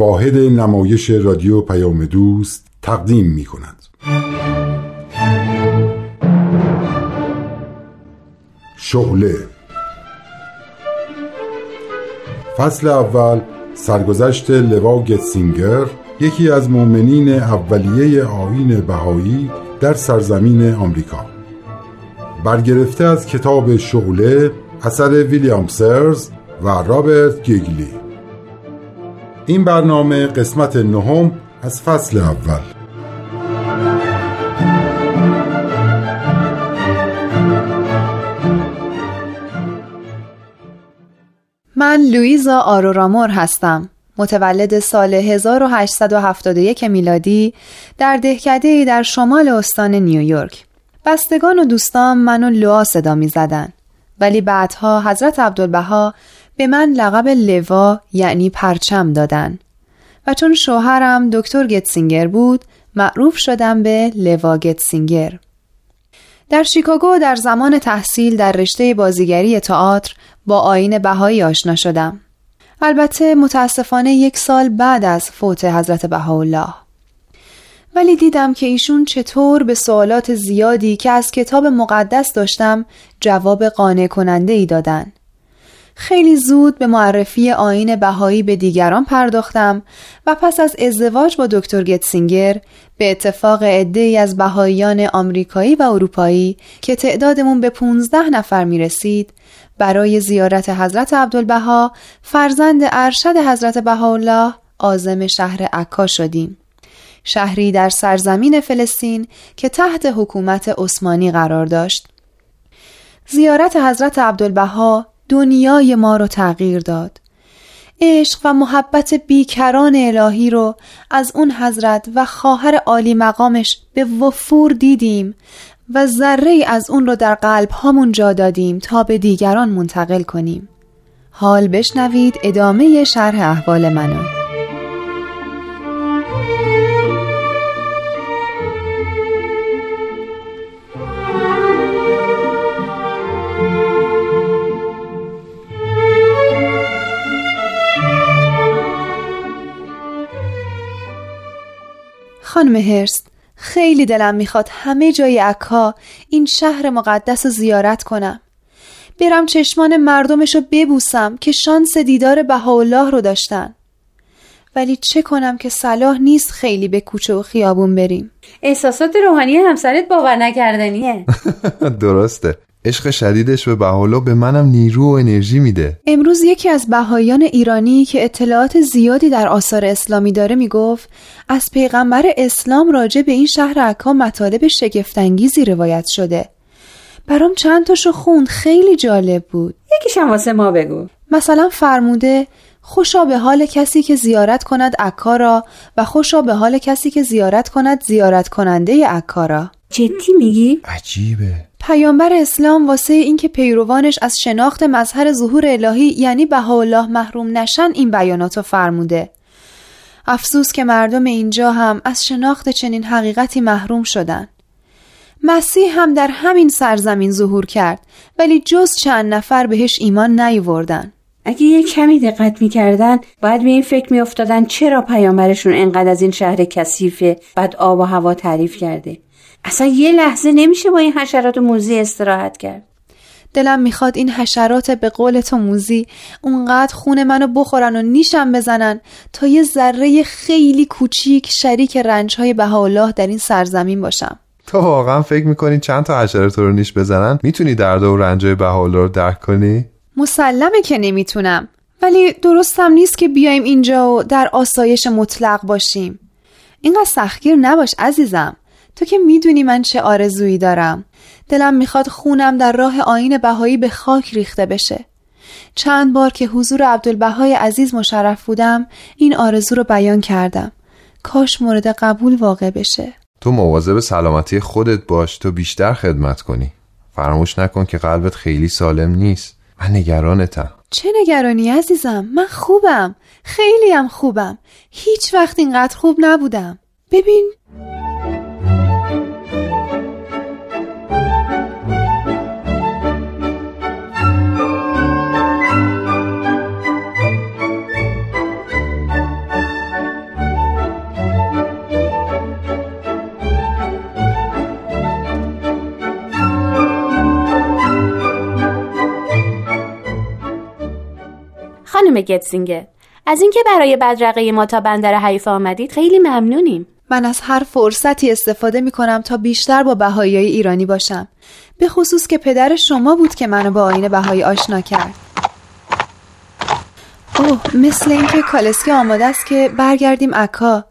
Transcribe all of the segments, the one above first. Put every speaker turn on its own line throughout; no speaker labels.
واحد نمایش رادیو پیام دوست تقدیم می کند. شغله فصل اول سرگذشت لوا گتسینگر یکی از مؤمنین اولیه آین بهایی در سرزمین آمریکا. برگرفته از کتاب شغله اثر ویلیام سرز و رابرت گیگلی. این برنامه قسمت نهم از فصل اول.
من لویزا آرورامور هستم. متولد سال 1871 میلادی در دهکده در شمال استان نیویورک. بستگان و دوستان منو لوا صدا می زدن. ولی بعدها حضرت عبدالبها به من لقب لوا یعنی پرچم دادن. و چون شوهرم دکتر گتسینگر بود معروف شدم به لوا گتسینگر. در شیکاگو در زمان تحصیل در رشته بازیگری تئاتر با آین بهایی آشنا شدم. البته متاسفانه یک سال بعد از فوت حضرت بهاءالله. ولی دیدم که ایشون چطور به سوالات زیادی که از کتاب مقدس داشتم جواب قانع کننده ای دادن. خیلی زود به معرفی آین بهایی به دیگران پرداختم و پس از ازدواج با دکتر گتسینگر به اتفاق عده از بهاییان آمریکایی و اروپایی که تعدادمون به 15 نفر می رسید برای زیارت حضرت عبدالبها فرزند ارشد حضرت بهاءالله آزم شهر عکا شدیم. شهری در سرزمین فلسطین که تحت حکومت عثمانی قرار داشت. زیارت حضرت عبدالبها دنیای ما رو تغییر داد. عشق و محبت بیکران الهی رو از اون حضرت و خواهر عالی مقامش به وفور دیدیم و ذره از اون رو در قلب هامون جا دادیم تا به دیگران منتقل کنیم. حال بشنوید ادامه شرح احوال منو. خانم هرست خیلی دلم می‌خواد همه جای عکا این شهر مقدس رو زیارت کنم. برم چشمان مردمش رو ببوسم که شانس دیدار بهاءالله رو داشتن. ولی چه کنم که صلاح نیست خیلی به کوچه و خیابون بریم.
احساسات روحانی همسرت باور نکردنیه.
درسته. عشق شدیدش به بهاءالله به منم نیرو و انرژی میده.
امروز یکی از بهایان ایرانی که اطلاعات زیادی در آثار اسلامی داره می‌گفت از پیغمبر اسلام راجع به این شهر عکا مطالب شگفتانگیزی روایت شده. برام چند تاشو خوند خیلی جالب بود.
یکیشم واسه ما بگو.
مثلا فرموده خوشا به حال کسی که زیارت کند عکا را و خوشا به حال کسی که زیارت کند زیارت کننده عکا را.
جدی میگی؟
عجیبه.
پیامبر اسلام واسه اینکه پیروانش از شناخت مظهر ظهور الهی یعنی بهاءالله محروم نشن این بیاناتو فرموده. افسوس که مردم اینجا هم از شناخت چنین حقیقتی محروم شدن. مسیح هم در همین سرزمین ظهور کرد ولی جز چند نفر بهش ایمان نیوردن
اگه یه کمی دقت می‌کردن باید به این فکر میافتادن چرا پیامبرشون انقدر از این شهر کثیفه بعد آب و هوا تعریف کرده. اصلا یه لحظه نمیشه با این حشرات موزی استراحت کرد.
دلم می‌خواد این حشرات به قول تو موزی اونقدر خون منو بخورن و نیشم بزنن تا یه ذره خیلی کوچیک شریک رنجهای بهاءالله در این سرزمین باشم.
تو واقعا فکر می‌کنی چند تا حشره تو رو نیش بزنن؟ می‌تونی درد و رنجای بهاءالله رو درک کنی؟
مسلمه که نمی‌تونم. ولی درستم نیست که بیایم اینجا و در آسایش مطلق باشیم. اینقدر سختگیر نباش عزیزم. تو که می‌دونی من چه آرزویی دارم. دلم می‌خواد خونم در راه آین بهایی به خاک ریخته بشه. چند بار که حضور عبدالبهای عزیز مشرف بودم این آرزو رو بیان کردم. کاش مورد قبول واقع بشه.
تو مواظب سلامتی خودت باش تو بیشتر خدمت کنی. فراموش نکن که قلبت خیلی سالم نیست. من نگرانتم.
چه نگرانی عزیزم؟ من خوبم. خیلی هم خوبم. هیچ وقت اینقدر خوب نبودم. ببین.
خانم گتسینگر. از اینکه برای بدرقه ما تا بندر حیفا آمدید خیلی ممنونیم.
من از هر فرصتی استفاده می کنم تا بیشتر با بهایی ایرانی باشم. به خصوص که پدر شما بود که منو با آین بهایی آشنا کرد. اوه مثل اینکه کالسکی آماده است که برگردیم عکا.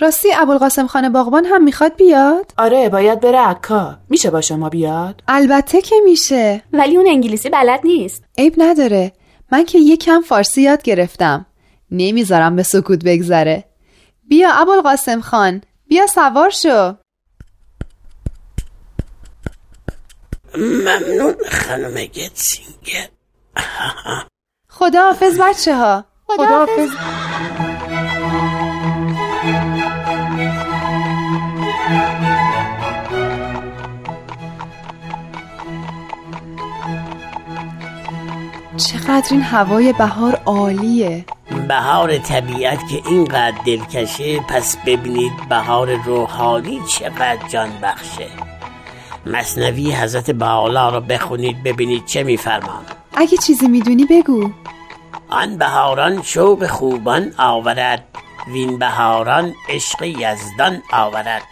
راستی ابوالقاسم خان باغبان هم می‌خواد بیاد؟
آره باید بره عکا. میشه با شما بیاد؟
البته که میشه.
ولی اون انگلیسی بلد نیست.
عیب نداره. من که یکم فارسی یاد گرفتم. نمی‌ذارم به سکوت بگذره. بیا ابوالقاسم خان بیا سوار شو.
ممنون خانم گتسینگر.
خدا حافظ بچه ها خدا حافظ چقدر این هوای بهار عالیه.
بهار طبیعت که اینقدر دلکشه پس ببینید بهار روحانی چقدر جان بخشه. مصنوی حضرت بحالا رو بخونید ببینید چه میفرمان
اگه چیزی می‌دونی بگو.
آن بهاران شوق خوبان آورد وین بهاران عشق یزدان آورد.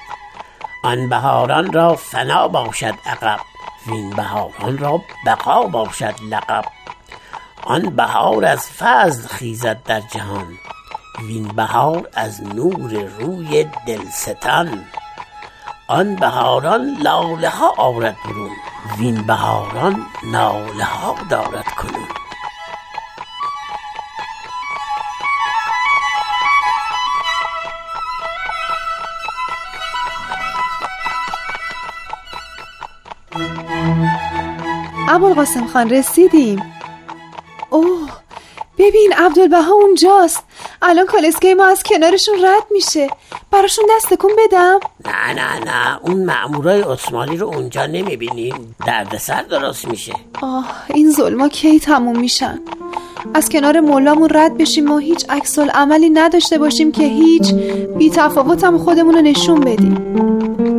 آن بهاران را فنا باشد عقب وین بهاران را بقا باشد لقب. آن بهار از فضل خیزد در جهان وین بهار از نور روی دلستان. آن بهاران لاله ها آورد برون وین بهاران ناله ها دارد کنون.
ابوالقاسم خان رسیدیم. عبدالبها اونجاست. الان کالسکه ما از کنارشون رد میشه. براشون دست کن بدم.
نه نه نه. اون مأمورای عثمانی رو اونجا نمی‌بینین دردسر درست میشه.
آه این ظلما کی تموم میشن؟ از کنار مولامون رد بشیم و هیچ عکس عملی نداشته باشیم که هیچ بی تفاوتم خودمون رو نشون بدیم.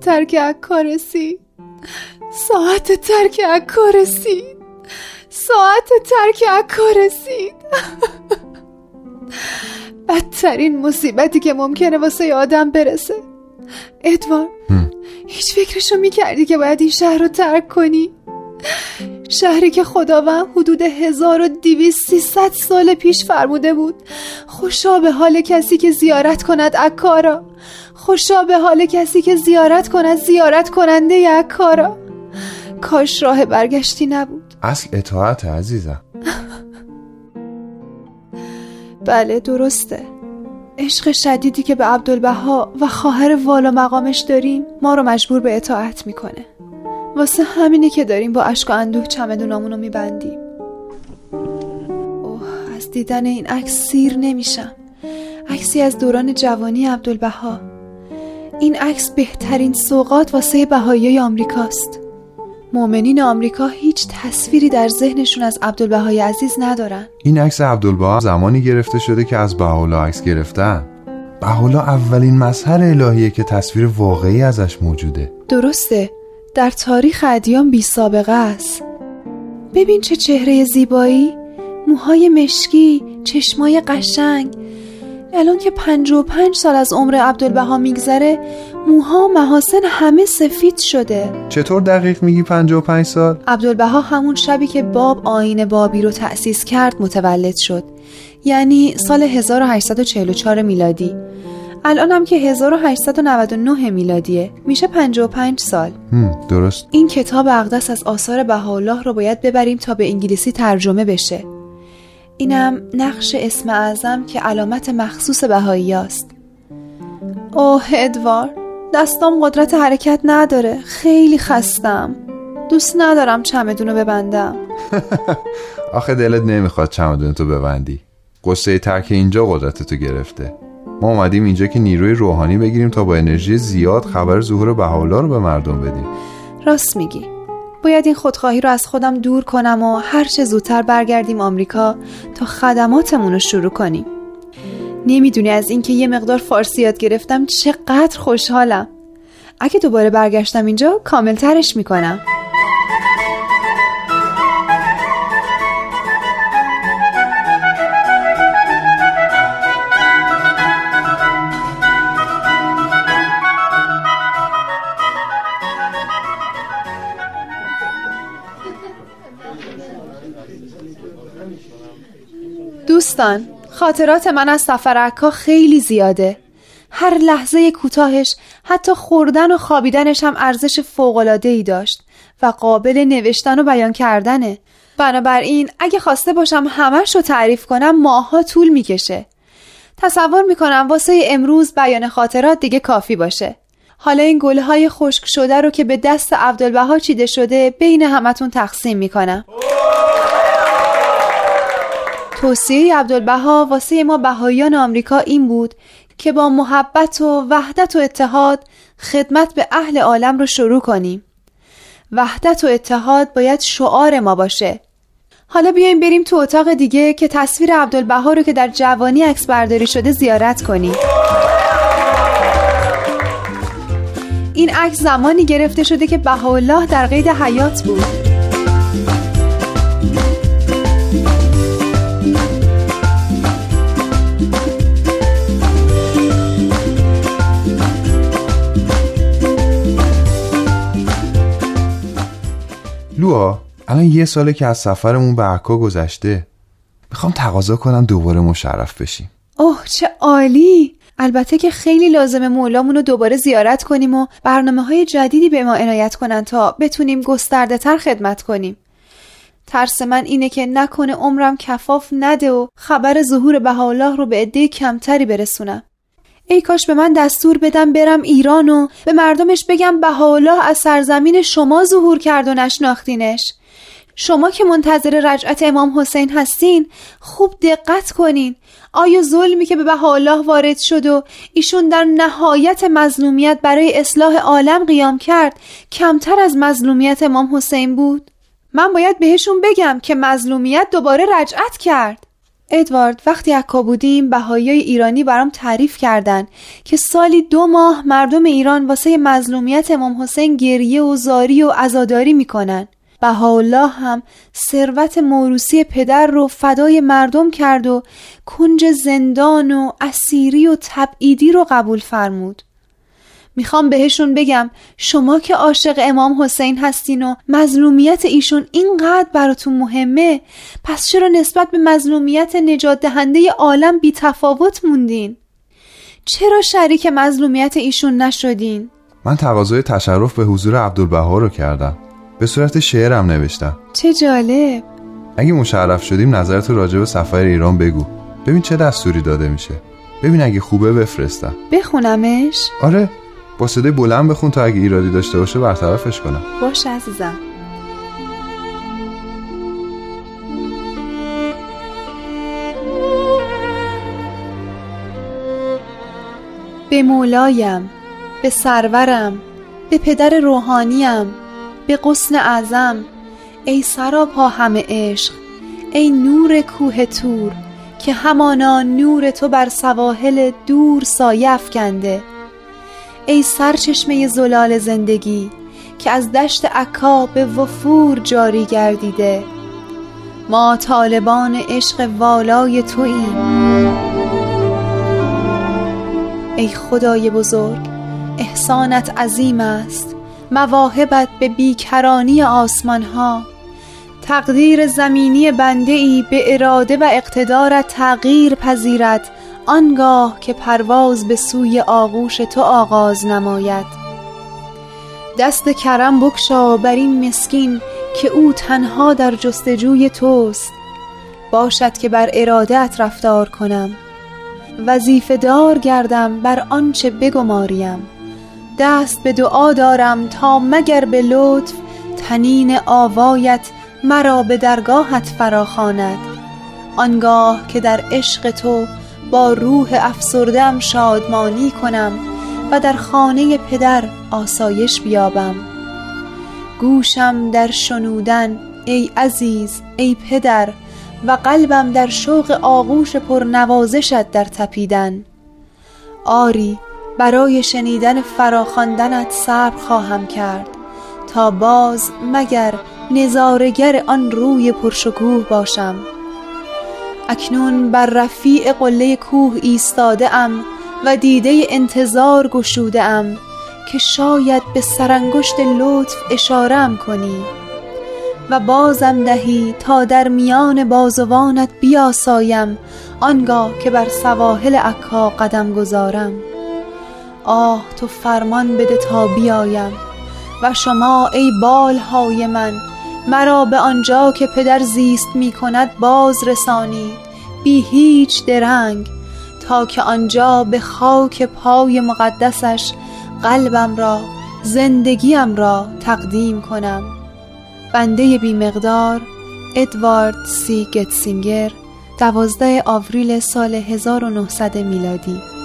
ترک عکا رسید ساعت ترک عکا رسید ساعت ترک عکا رسید بدترین مصیبتی که ممکنه واسه آدم برسه. ادوار هیچ فکرشو می‌کردی که باید این شهر رو ترک کنی؟ شهری که خداوند حدود 1200 سال پیش فرموده بود خوشا به حال کسی که زیارت کند عکارا خوشا به حال کسی که زیارت کند زیارت کننده عکارا کاش راه برگشتی نبود.
اصل اطاعت عزیزم.
بله درسته. عشق شدیدی که به عبدالبها و خواهر والا مقامش داریم ما رو مجبور به اطاعت می‌کنه. واسه همینی که داریم با اشک و اندوه چمدونامونو میبندیم. اوه از دیدن این عکس سیر نمیشم. عکسی از دوران جوانی عبدالبها. این عکس بهترین سوقات واسه بهایی آمریکاست. مؤمنین آمریکا هیچ تصویری در ذهنشون از عبدالبهای عزیز ندارن.
این عکس عبدالبها زمانی گرفته شده که از بهاءالله عکس گرفتن. بهاءالله اولین مظهر الهیه که تصویر واقعی ازش موجوده.
درسته در تاریخ ادیان بی سابقه است. ببین چه چهره زیبایی موهای مشکی چشمای قشنگ الان که پنج و پنج سال از عمر عبدالبها میگذره موها محاسن همه سفید شده.
چطور دقیق میگی پنج و پنج سال؟
عبدالبها همون شبی که باب آین بابی رو تأسیس کرد متولد شد. یعنی سال 1844 میلادی. الانم که 1899 میلادیه. میشه 55 سال.
درست.
این کتاب اقدس از آثار بهاءالله رو باید ببریم تا به انگلیسی ترجمه بشه. اینم نقش اسم اعظم که علامت مخصوص بهایی است اوه ادوار دستام قدرت حرکت نداره. خیلی خستم. دوست ندارم چمدونو ببندم.
آخه دلت نمی‌خواد چمدونتو ببندی. قصه ترک اینجا قدرتتو گرفته. ما اومدیم اینجا که نیروی روحانی بگیریم تا با انرژی زیاد خبر ظهور بهاءالله رو به مردم بدیم.
راست میگی. باید این خودخواهی رو از خودم دور کنم و هر چه زودتر برگردیم آمریکا تا خدماتمون رو شروع کنیم. نمی‌دونی از اینکه یه مقدار فارسی یاد گرفتم چقدر خوشحالم. اگه دوباره برگشتم اینجا کامل ترش می‌کنم. دوستان خاطرات من از سفر عکا خیلی زیاده. هر لحظه کوتاهش حتی خوردن و خوابیدنش هم ارزش ای داشت و قابل نوشتن و بیان کردنه. بنابراین اگه خواسته باشم همش رو تعریف کنم ماها طول می‌کشه. تصور می‌کنم واسه امروز بیان خاطرات دیگه کافی باشه. حالا این گلهای خشک شده رو که به دست عبدالبها چیده شده بین همتون تقسیم می‌کنم. توصیه عبدالبها واسه ما بهاییان آمریکا این بود که با محبت و وحدت و اتحاد خدمت به اهل عالم رو شروع کنیم. وحدت و اتحاد باید شعار ما باشه. حالا بیایم بریم تو اتاق دیگه که تصویر عبدالبها رو که در جوانی عکس برداری شده زیارت کنیم. این عکس زمانی گرفته شده که بهاءالله در قید حیات بود.
لوا الان یه ساله که از سفرمون به عکا گذشته. می‌خوام تقاضا کنم دوباره مشرف بشیم.
اوه چه عالی! البته که خیلی لازمه مولامون رو دوباره زیارت کنیم و برنامه های جدیدی به ما عنایت کنن تا بتونیم گسترده تر خدمت کنیم. ترس من اینه که نکنه عمرم کفاف نده و خبر ظهور بهاءالله رو به عده کمتری برسونم. ای کاش به من دستور بدم برم ایران و به مردمش بگم بهاءالله از سرزمین شما ظهور کرد و نشناختینش. شما که منتظر رجعت امام حسین هستین خوب دقت کنین. آیا ظلمی که به بهاءالله وارد شد و ایشون در نهایت مظلومیت برای اصلاح عالم قیام کرد کمتر از مظلومیت امام حسین بود؟ من باید بهشون بگم که مظلومیت دوباره رجعت کرد. ادوارد وقتی عکا بودیم بهایی ایرانی برام تعریف کردن که سالی دو ماه مردم ایران واسه مظلومیت امام حسین گریه و زاری و عزاداری می‌کنن. بهاءالله هم ثروت موروسی پدر رو فدای مردم کرد و کنج زندان و اسیری و تبعیدی رو قبول فرمود. می‌خوام بهشون بگم شما که عاشق امام حسین هستین و مظلومیت ایشون اینقدر براتون مهمه پس چرا نسبت به مظلومیت نجات دهنده عالم بی تفاوت موندین؟ چرا شریک مظلومیت ایشون نشدین؟
من تقاضای تشرف به حضور عبدالبها رو کردم. به صورت شعرم نوشتم.
چه جالب.
اگه مشرف شدیم نظرت راجع به سفر ایران بگو. ببین چه دستوری داده میشه. ببین اگه خوبه بفرستم.
بخونمش؟
آره. با صدای بلند بخون تا اگه ایرادی داشته باشه برطرفش کنم.
باش عزیزم. به مولایم به سرورم به پدر روحانیم به قسن اعظم ای سراپا همه عشق ای نور کوه تور که همانا نور تو بر سواحل دور سایه افکنده. ای سرچشمه زلال زندگی که از دشت عکا به وفور جاری گردیده. ما طالبان عشق والای توییم ای خدای بزرگ احسانت عظیم است. مواهبت به بیکرانی آسمان ها تقدیر زمینی بنده ای به اراده و اقتدارت تغییر پذیرد. آنگاه که پرواز به سوی آغوش تو آغاز نماید. دست کرم بکشا بر این مسکین که او تنها در جستجوی توست. باشد که بر ارادت رفتار کنم. وظیفه دار گردم بر آنچه بگماریم. دست به دعا دارم تا مگر به لطف تنین آوایت مرا به درگاهت فراخواند. آنگاه که در عشق تو با روح افسردم شادمانی کنم و در خانه پدر آسایش بیابم. گوشم در شنودن ای عزیز ای پدر و قلبم در شوق آغوش پرنوازشت در تپیدن. آری برای شنیدن فراخواندنت صبر خواهم کرد تا باز مگر نظارگر آن روی پرشکوه باشم. اکنون بر رفیع قله کوه ایستاده ام و دیده انتظار گشوده ام که شاید به سرانگشت لطف اشارم کنی. و بازم دهی تا در میان بازوانت بیاسایم آنگاه که بر سواحل عکا قدم گذارم. آه تو فرمان بده تا بیایم و شما ای بالهای من مرا به آنجا که پدر زیست می کند باز رسانید بی هیچ درنگ. تا که آنجا به خاک پای مقدسش قلبم را زندگیم را تقدیم کنم. بنده بی مقدار ادوارد سی گتسینگر دوازده آوریل سال 1900 میلادی.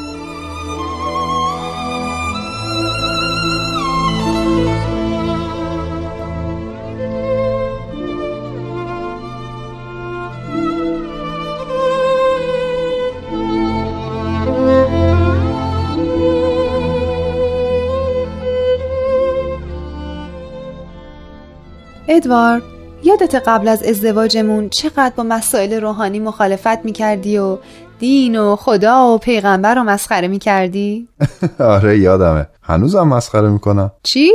ادوارد یادت قبل از ازدواجمون چقدر با مسائل روحانی مخالفت می‌کردی و دین و خدا و پیغمبر رو مسخره می‌کردی؟
آره یادمه. هنوزم مسخره می‌کنم.
چی؟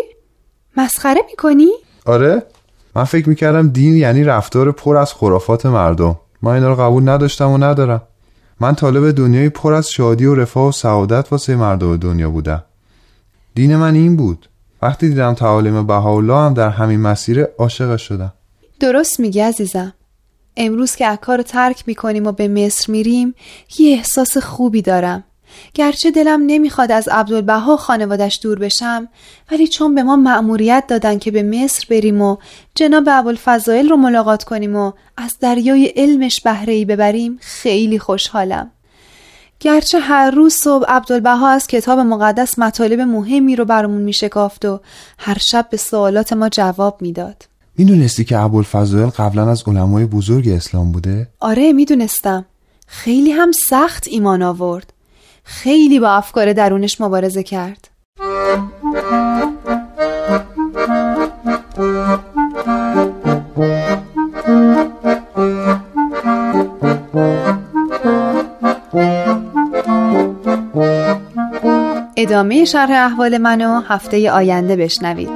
مسخره می‌کنی؟
آره. من فکر می‌کردم دین یعنی رفتار پر از خرافات مردم. من اینا رو قبول نداشتم و ندارم. من طالب دنیای پر از شادی و رفاه و سعادت واسه مردم دنیا بودم. دین من این بود. وقتی دیدم تعالیم بهاءالله هم در همین مسیر عاشق شدم.
درست میگی عزیزم. امروز که عکا رو ترک می‌کنیم و به مصر میریم یه احساس خوبی دارم. گرچه دلم نمی‌خواد از عبدالبها خانوادش دور بشم ولی چون به ما مأموریت دادن که به مصر بریم و جناب ابوالفضائل رو ملاقات کنیم و از دریای علمش بهره ببریم خیلی خوشحالم. گرچه هر روز صبح عبدالبها از کتاب مقدس مطالب مهمی رو برامون میشکافت و هر شب به سوالات ما جواب می‌داد.
می‌دونستی که ابوالفضائل قبلا از علمای بزرگ اسلام بوده؟
آره می‌دونستم. خیلی هم سخت ایمان آورد. خیلی با افکار درونش مبارزه کرد. ادامه شرح احوال منو هفته آینده بشنوید.